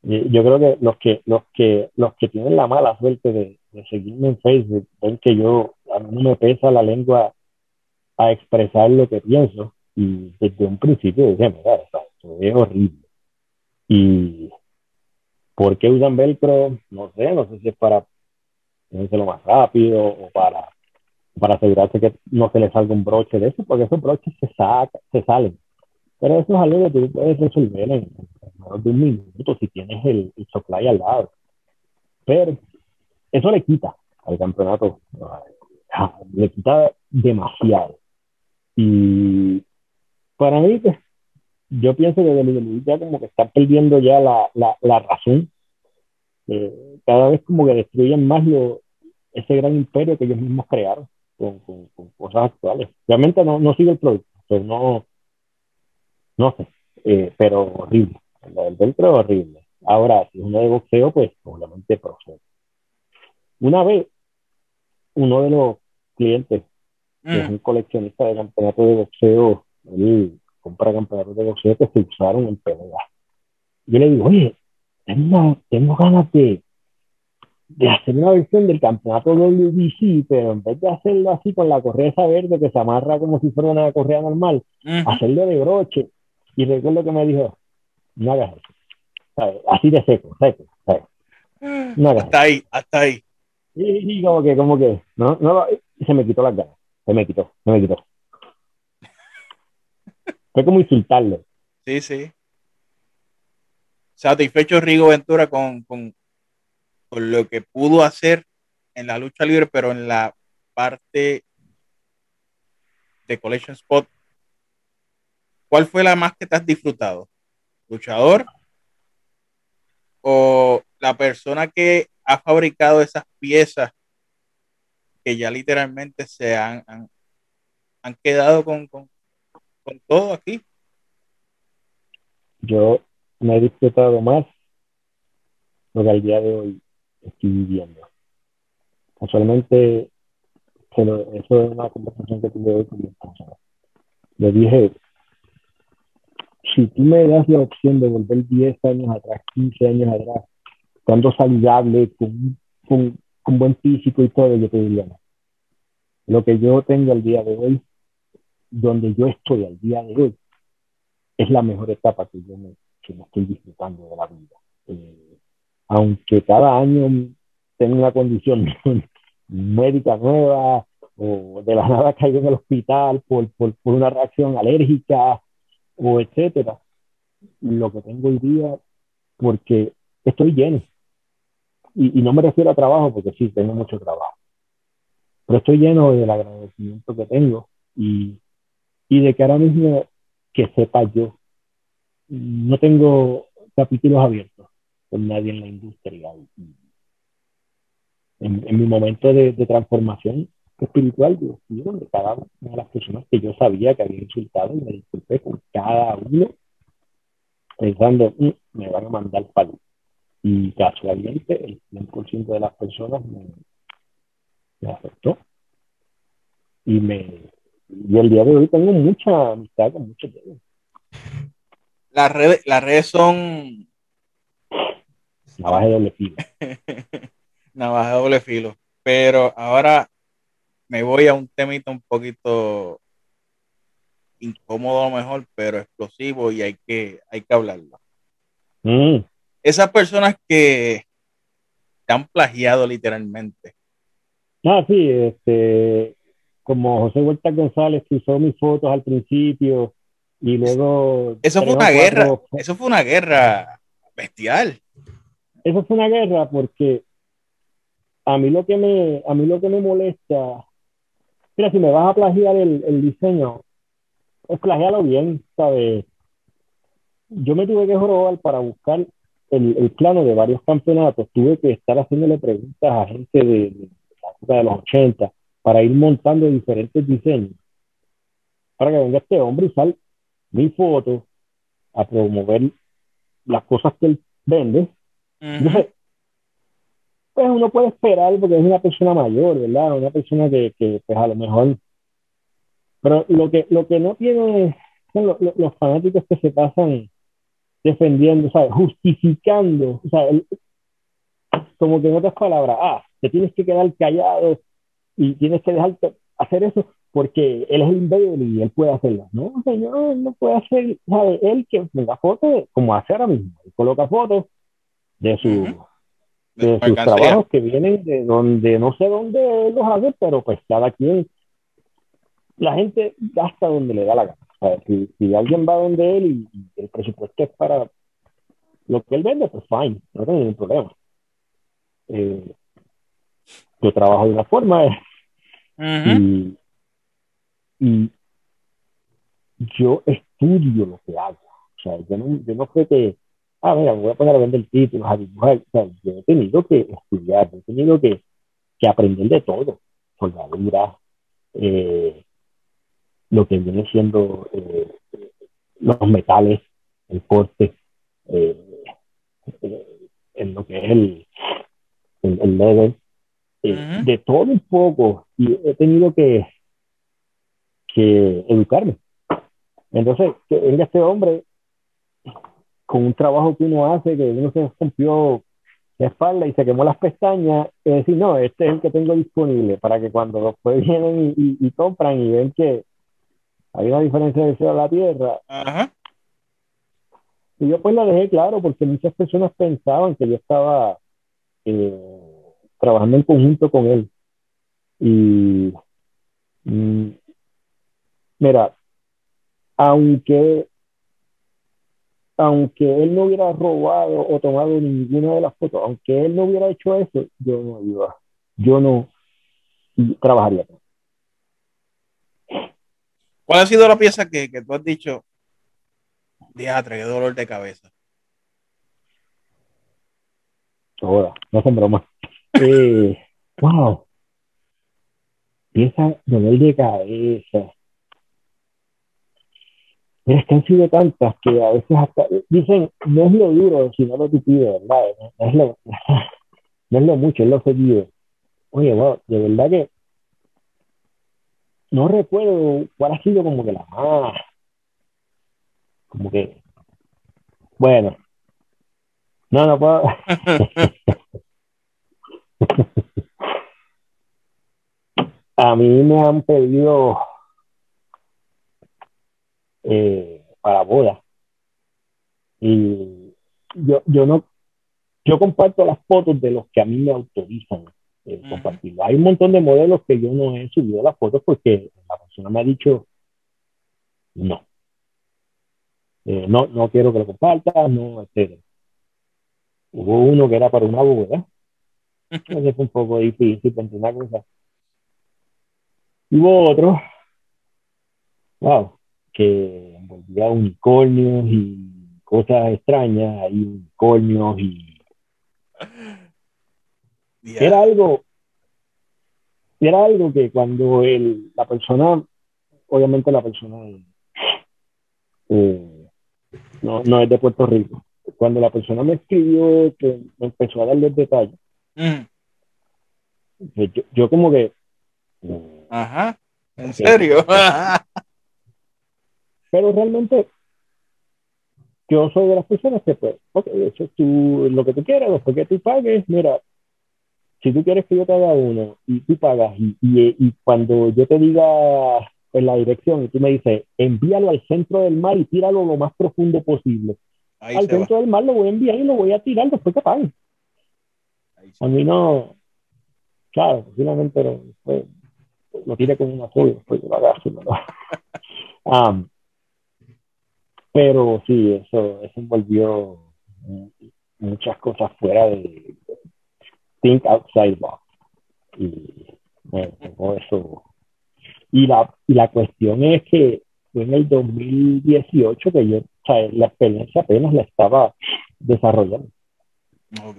Speaker 2: Yo creo que los que, los que, los que tienen la mala suerte de, seguirme en Facebook ven que yo, a mí no me pesa la lengua a expresar lo que pienso y desde un principio decía, mira, esto es horrible. Y ¿por qué usan velcro? No sé, no sé si es para lo más rápido o para, para asegurarse que no se les salga un broche de eso, porque esos broches se, saca, se salen. Pero eso es algo que tú puedes resolver en, menos de un minuto si tienes el, el supply al lado. Pero eso le quita al campeonato, le quita demasiado. Y para mí, pues, yo pienso que WWE ya como que está perdiendo ya la, la, la razón. Eh, cada vez como que destruyen más lo, ese gran imperio que ellos mismos crearon con, con, cosas actuales. Realmente no, no sigue el producto, pues no, no sé, eh, pero horrible. El del es horrible. Ahora, si es uno de boxeo, pues obviamente procede. Una vez, uno de los clientes, que es mm. un coleccionista de campeonatos de boxeo, él compra campeonatos de boxeo que se usaron en pelea. Yo le digo, oye, tengo, tengo ganas de, de hacer una versión del campeonato WBC, pero en vez de hacerlo así con la correa verde que se amarra como si fuera una correa normal, hacerlo de broche. Y recuerdo que me dijo, no hagas eso. Así de seco, seco.
Speaker 1: No hasta ahí, hasta ahí.
Speaker 2: Y, como que, como que, no, no, se me quitó las ganas. Se me quitó, se me quitó. Fue como insultarlo.
Speaker 1: Sí, sí. Satisfecho Rigo Ventura con, con, con lo que pudo hacer en la lucha libre, pero en la parte de Collection Spot. ¿Cuál fue la más que te has disfrutado? ¿Luchador? ¿O la persona que ha fabricado esas piezas que ya literalmente se han, han, quedado con, con, con todo aquí?
Speaker 2: Yo me he disfrutado más lo que al día de hoy estoy viviendo. Casualmente, eso es una conversación que tuve hoy con mi esposa. Le dije, si tú me das la opción de volver 10 años atrás, 15 años atrás, cuando saludable, con, con, con buen físico y todo, yo te diría no. Lo que yo tengo al día de hoy, donde yo estoy al día de hoy, es la mejor etapa que yo me, que me estoy disfrutando de la vida. Eh, aunque cada año tenga una condición médica nueva o de la nada caigo en el hospital por, por, por una reacción alérgica o etcétera, lo que tengo hoy día, porque estoy lleno. Y, no me refiero a trabajo, porque sí, tengo mucho trabajo, pero estoy lleno del agradecimiento que tengo y, y de que ahora mismo que sepa yo, no tengo capítulos abiertos con nadie en la industria. En, en mi momento de, transformación espiritual, yo fui donde cada una de las personas que yo sabía que había insultado y me disculpé con cada uno, pensando, mm, me van a mandar palo. Y casualmente, el 100% de las personas me, me aceptó. Y me y el día de hoy tengo mucha amistad con muchos de ellos.
Speaker 1: Las redes, las redes son
Speaker 2: Navaja de doble filo.
Speaker 1: Navaja de doble filo. Pero ahora me voy a un temito un poquito incómodo a lo mejor, pero explosivo y hay que, hay que hablarlo. Mm. Esas personas que te han plagiado literalmente.
Speaker 2: Ah, sí, este, como José Huerta González que usó mis fotos al principio y luego...
Speaker 1: Eso fue una guerra, eso fue una guerra bestial
Speaker 2: eso fue una guerra porque a mí lo que me, a mí lo que me molesta, mira, si me vas a plagiar el, el diseño, es plagiarlo bien, ¿sabes? yo me tuve que jorobar para buscar el, plano de varios campeonatos. Tuve que estar haciéndole preguntas a gente de, la época de los 80 para ir montando diferentes diseños. Para que venga este hombre y usar mi foto a promover las cosas que él vende. Uh -huh. Pues uno puede esperar porque es una persona mayor, ¿verdad? Una persona que, que pues a lo mejor... Pero lo que, lo que no tiene son los, los fanáticos que se pasan defendiendo, ¿sabes? Justificando, o sea, el, como que en otras palabras, ah, te tienes que quedar callado y tienes que dejar hacer eso porque él es el invader y él puede hacerlo. No, señor, no puede hacer, ¿sabe? Él que venga fotos, como hace ahora mismo, él coloca fotos de su... Uh -huh de sus trabajos que vienen de donde no sé dónde los hace, pero pues cada quien, la gente gasta donde le da la gana. O sea, si, si, alguien va donde él y, y, el presupuesto es para lo que él vende, pues fine, no tengo ningún problema. Eh, yo trabajo de una forma uh -huh. y, y yo estudio lo que hago. O sea, yo no, yo no fue que ah, mira, me voy a poner a vender títulos, a dibujar. O sea, yo he tenido que estudiar, he tenido que, que aprender de todo. Soldadura, eh, lo que viene siendo eh, los metales, el corte, eh, en lo que es el, el, el uh -huh. de todo un poco. Y he tenido que, que educarme. Entonces, que venga este hombre con un trabajo que uno hace, que uno se rompió la espalda y se quemó las pestañas, y decir, no, este es el que tengo disponible, para que cuando después vienen y, y, y compran y ven que hay una diferencia de cielo a la tierra.
Speaker 1: Ajá.
Speaker 2: Y yo pues la dejé claro porque muchas personas pensaban que yo estaba eh, trabajando en conjunto con él. Y mm, mira, aunque aunque él no hubiera robado o tomado ninguna de las fotos, aunque él no hubiera hecho eso, yo no iba, yo no trabajaría.
Speaker 1: ¿Cuál ha sido la pieza que, que tú has dicho, diatre, qué dolor de cabeza?
Speaker 2: Ahora, no son bromas. Eh, wow. Pieza dolor de cabeza. Pero es que han sido tantas que a veces hasta dicen, no es lo duro, sino lo tupido, ¿verdad? No es lo, no es lo mucho, es lo seguido. Oye, de verdad que no recuerdo cuál ha sido como que la más, como que, bueno, no, no puedo. a mí me han pedido eh, para boda. Y yo, yo no, yo comparto las fotos de los que a mí me autorizan eh, uh -huh. compartirlo. Hay un montón de modelos que yo no he subido las fotos porque la persona me ha dicho no. Eh, no, no quiero que lo compartas, no, etc. Hubo uno que era para una boda. Ese fue un poco difícil para una cosa. Hubo otro. Wow que envolvía unicornios y cosas extrañas, hay unicornios y yeah. era algo era algo que cuando el, la persona obviamente la persona eh, no, no es de Puerto Rico cuando la persona me escribió que me empezó a darle detalles mm. yo, yo, como que
Speaker 1: ajá en serio
Speaker 2: pero realmente yo soy de las personas que pues, ok, de hecho tú lo que tú quieras, después que tú pagues, mira, si tú quieres que yo te haga uno y tú pagas y, y, y cuando yo te diga en la dirección y tú me dices, envíalo al centro del mar y tíralo lo más profundo posible. Ahí al centro va. del mar lo voy a enviar y lo voy a tirar después que paguen. A mí no, claro, posiblemente lo, pues, lo tire con una sola después que lo hagas. ¿no? um, pero sí, eso, eso envolvió muchas cosas fuera de think outside box. Y bueno, eso. Y la, y la cuestión es que fue en el 2018 que yo sea, la experiencia apenas la estaba desarrollando.
Speaker 1: Ok.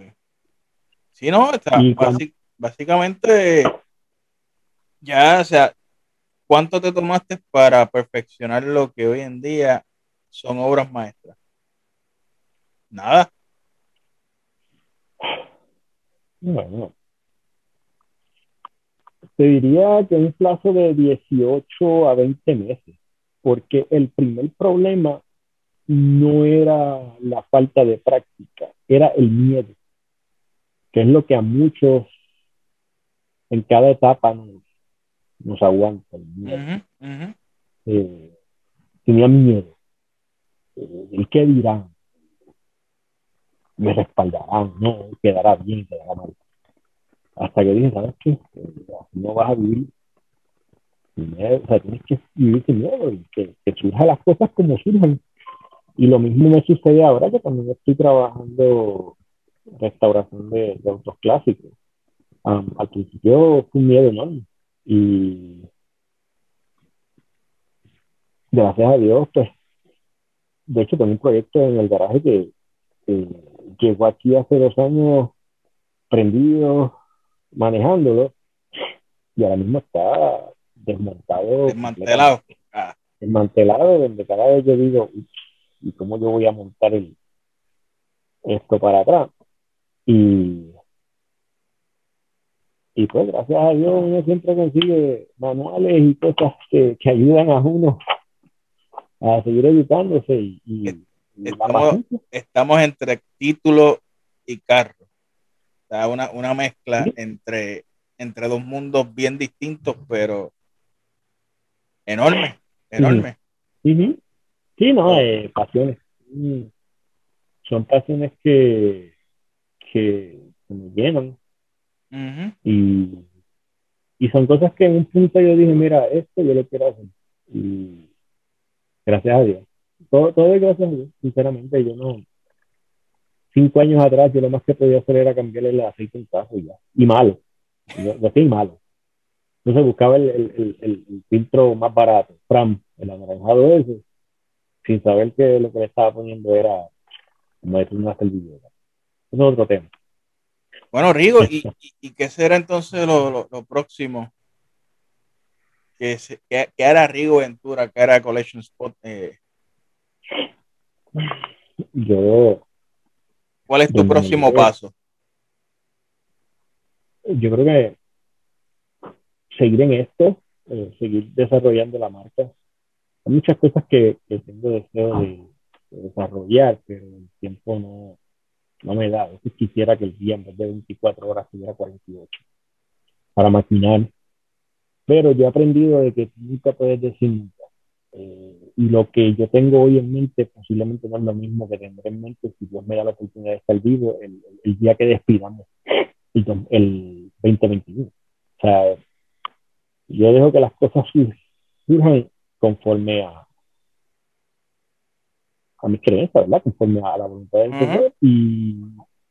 Speaker 1: Sí, no, básicamente, ya, o sea, ¿cuánto te tomaste para perfeccionar lo que hoy en día son obras maestras? Nada.
Speaker 2: Bueno, te diría que un plazo de 18 a 20 meses, porque el primer problema no era la falta de práctica, era el miedo, que es lo que a muchos en cada etapa nos, nos aguanta. Eh, tenía miedo. Eh, ¿El qué dirán? ¿Me respaldarán? No, quedará bien, quedará mal. Hasta que dije, ¿sabes qué? No vas a vivir miedo, o sea, tienes que vivir sin miedo y que, que surjan las cosas como surjan. Y lo mismo me sucede ahora que también estoy trabajando restauración de, autos clásicos. al principio fue un miedo enorme y gracias a Dios, pues, de hecho tengo un proyecto en el garaje que, llegó aquí hace dos años prendido, manejándolo y ahora mismo está desmontado.
Speaker 1: Desmantelado.
Speaker 2: Ah. Desmantelado, donde cada vez yo digo, y cómo yo voy a montar el, esto para atrás. Y, y pues gracias a Dios uno siempre consigue manuales y cosas que, que ayudan a uno a seguir educándose y,
Speaker 1: estamos, entre título y carro. O una, una mezcla entre, entre dos mundos bien distintos, pero enorme, enorme.
Speaker 2: Sí, no, eh, pasiones. Son pasiones que, que, me llenan. y, y son cosas que en un punto yo dije, mira, esto yo lo quiero hacer. Y gracias a Dios. Todo, todo es gracias a Dios, sinceramente. Yo no. Cinco años atrás, yo lo más que podía hacer era cambiarle el aceite en cajo y ya. Y malo. Yo, yo malo. Entonces buscaba el, el, el, el, filtro más barato, Fram, el anaranjado ese sin saber que lo que le estaba poniendo era como decir una servilleta. es otro tema.
Speaker 1: Bueno, Rigo, ¿y, y, qué será entonces lo, lo, próximo? ¿Qué, qué, hará Rigo Ventura? ¿Qué hará Collection Spot? Eh?
Speaker 2: Yo.
Speaker 1: ¿Cuál es tu próximo paso?
Speaker 2: Yo creo que seguir en esto, eh, seguir desarrollando la marca, hay muchas cosas que, tengo deseo de, desarrollar, pero el tiempo no, no me da. A quisiera que el día en vez de 24 horas tuviera 48 para maquinar. Pero yo he aprendido de que nunca puedes decir nunca. Eh, y lo que yo tengo hoy en mente posiblemente no es lo mismo que tendré en mente si Dios me da la oportunidad de estar vivo el, el día que despidamos el, el 2021. O sea, yo dejo que las cosas surjan conforme a, a mis creencias, ¿verdad? Conforme a la voluntad del Señor y,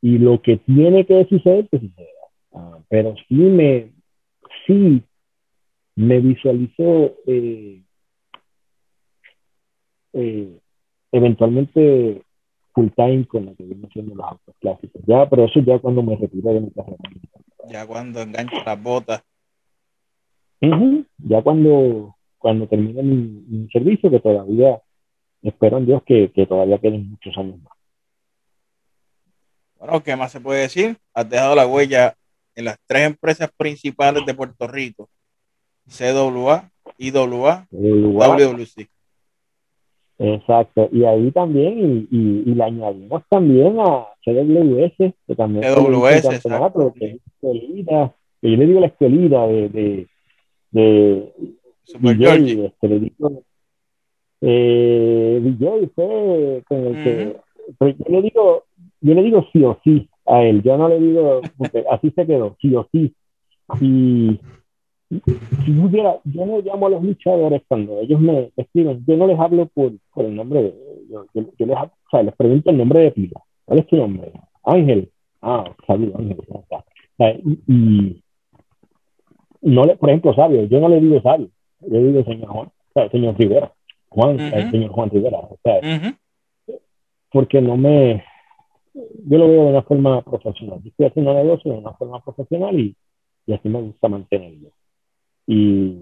Speaker 2: y, lo que tiene que suceder, que suceda. Ah, pero sí me, sí me visualizo eh, eh, eventualmente full time con lo que viene haciendo los autos clásicos. Ya, pero eso ya cuando me retiro de mi carrera.
Speaker 1: Ya cuando engancho las botas.
Speaker 2: Ya cuando cuando termine mi, servicio, que todavía espero en Dios que, todavía queden muchos años más.
Speaker 1: Bueno, ¿qué más se puede decir? Has dejado la huella en las tres empresas principales de Puerto Rico, CWA, IWA, WWC.
Speaker 2: Exacto, y ahí también, y, y, le añadimos también a CWS, que también
Speaker 1: CWS,
Speaker 2: es que, que yo le digo la escuelita de, de DJ, este, le digo, eh, DJ fue con el que, yo le digo, yo le digo sí o sí a él, yo no le digo, porque así se quedó, sí o sí. Y si yo no llamo a los luchadores cuando ellos me escriben, yo no les hablo por, por el nombre de, yo, yo, les, o sea, les pregunto el nombre de pila. ¿Cuál es tu nombre? Ángel. Ah, saludos, Ángel. y, y, no le, por ejemplo, Sabio, yo no le digo Sabio, yo digo señor Juan, o sea, señor Rivera, Juan, el señor Juan Rivera, o sea, porque no me, yo lo veo de una forma profesional. Yo estoy haciendo negocio de una forma profesional y, y así me gusta mantenerlo. Y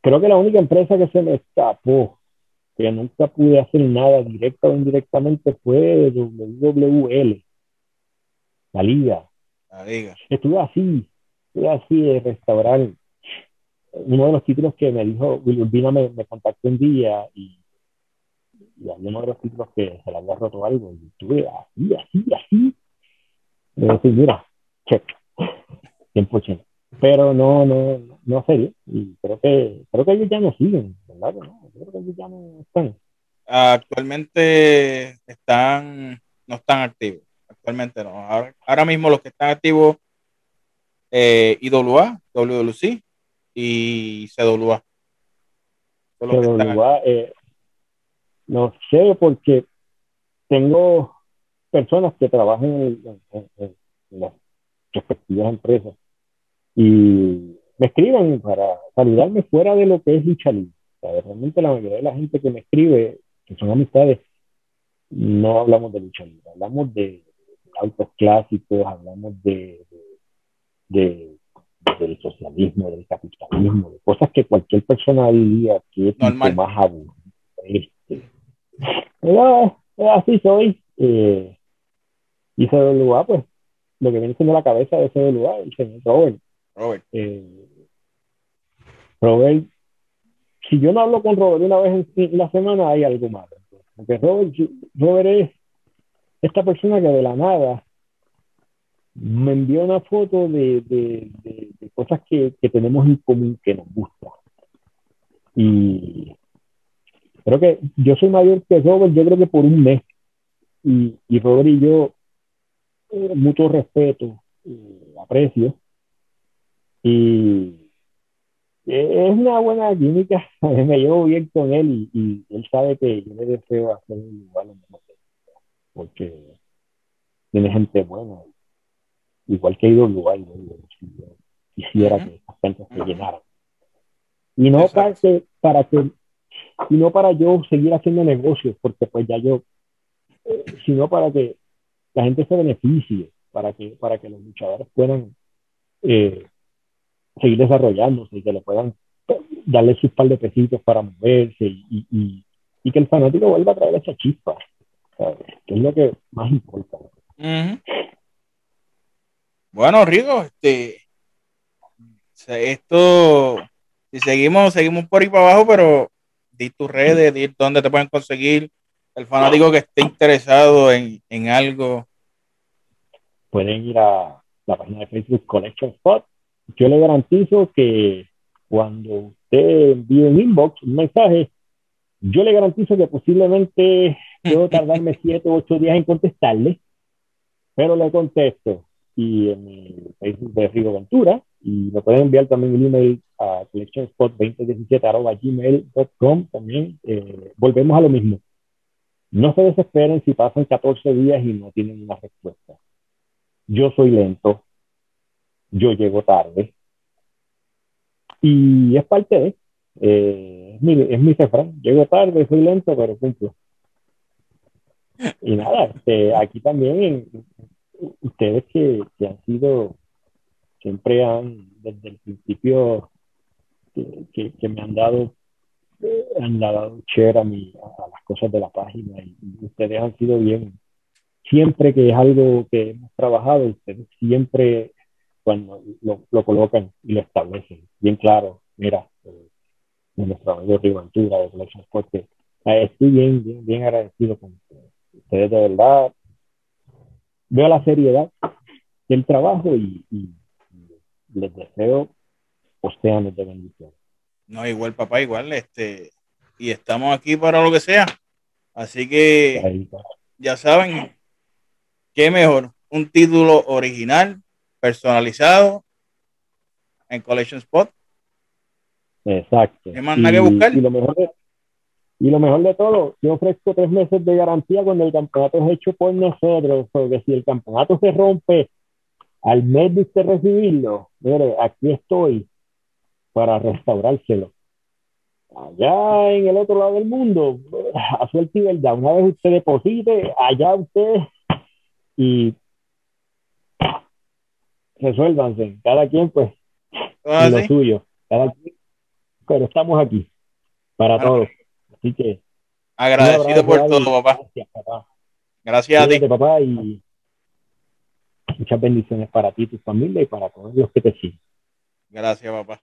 Speaker 2: creo que la única empresa que se me escapó, que nunca pude hacer nada directa o indirectamente, fue WWL, la liga.
Speaker 1: La liga.
Speaker 2: Estuve así, estuve así de restaurar. Uno de los títulos que me dijo, Will Urbina me, me contactó un día y y había uno de los títulos que se le había roto algo y estuve así, así, así. Y decir, mira, check, 100%. Pero no, no, no serio. Y creo que, creo que ellos ya no siguen, ¿verdad? No, creo que ellos ya no están.
Speaker 1: Actualmente están, no están activos. Actualmente no. Ahora, ahora mismo los que están activos, eh, IWA, WWC y CWA.
Speaker 2: CWA, eh, no sé, porque tengo personas que trabajan en, las respectivas empresas y me escriben para saludarme fuera de lo que es lucha libre. realmente la mayoría de la gente que me escribe, que son amistades, no hablamos de lucha libre, hablamos de, autos clásicos, hablamos de, de, del socialismo, del capitalismo, de cosas que cualquier persona diría que es más aburrido. Pero así soy. Eh, y CWA, pues, lo que viene siendo la cabeza de CWA, el señor Robert.
Speaker 1: Robert.
Speaker 2: Eh, Robert, si yo no hablo con Robert una vez en la semana, hay algo malo. Porque Robert, Robert es esta persona que de la nada me envió una foto de, cosas que, tenemos en común que nos gusta. Y Creo que yo soy mayor que Robert, yo creo que por un mes. Y, y Robert y yo, eh, mucho respeto, eh, aprecio. Y es una buena química. Me llevo bien con él y, él sabe que yo le deseo hacer igual lo mismo porque tiene gente buena. Igual que he ido lugar, quisiera que esta gente se llenara. Y no para que, para que y no para yo seguir haciendo negocios, porque pues ya yo, eh, sino para que la gente se beneficie, para que, para que los luchadores puedan eh, seguir desarrollándose y que le puedan darle sus par de pesitos para moverse y, y, y que el fanático vuelva a traer esa chispa, que es lo que más importa.
Speaker 1: Bueno, Rigo, este, esto, si seguimos, seguimos por ahí para abajo, pero di tus redes, di dónde te pueden conseguir el fanático que esté interesado en, en algo.
Speaker 2: Pueden ir a la página de Facebook Collection Spot. Yo le garantizo que cuando usted envíe un inbox, un mensaje, yo le garantizo que posiblemente puedo tardarme siete o ocho días en contestarle, pero le contesto. Y en mi Facebook de Rigo Ventura, y me pueden enviar también un email a collectionspot2017.gmail.com también. Eh, volvemos a lo mismo. No se desesperen si pasan 14 días y no tienen una respuesta. Yo soy lento, yo llego tarde y es parte de, eh, es mi, es mi llego tarde, soy lento, pero cumplo. Y nada, este, aquí también ustedes que, que han sido siempre han, desde el principio, que, que, me han dado, eh, han dado share a, mi, a, las cosas de la página y, ustedes han sido bien. Siempre que es algo que hemos trabajado, ustedes siempre cuando lo, lo colocan y lo establecen bien claro, mira, eh, nuestro amigo Riventura de Collection Sport, eh, estoy bien, bien, bien agradecido con ustedes. Ustedes de verdad veo la seriedad del trabajo y, y les deseo océanos de bendición.
Speaker 1: No, igual papá, igual, este, y estamos aquí para lo que sea. Así que ya saben, qué mejor, un título original, personalizado en Collection Spot.
Speaker 2: Exacto.
Speaker 1: ¿Qué más nada que buscar?
Speaker 2: Y lo, mejor de, y lo mejor de todo, yo ofrezco tres meses de garantía cuando el campeonato es hecho por nosotros, porque si el campeonato se rompe al mes de usted recibirlo, mire, aquí estoy para restaurárselo. allá en el otro lado del mundo, a suerte y verdad, una vez usted deposite, allá usted y resuélvanse, cada quien pues
Speaker 1: Ah,
Speaker 2: lo suyo, cada quien, pero estamos aquí para todos, así que
Speaker 1: Agradecido por todo, papá.
Speaker 2: Gracias, papá.
Speaker 1: Gracias a ti.
Speaker 2: Papá, y muchas bendiciones para ti, tu familia y para todos los que te siguen.
Speaker 1: Gracias, papá.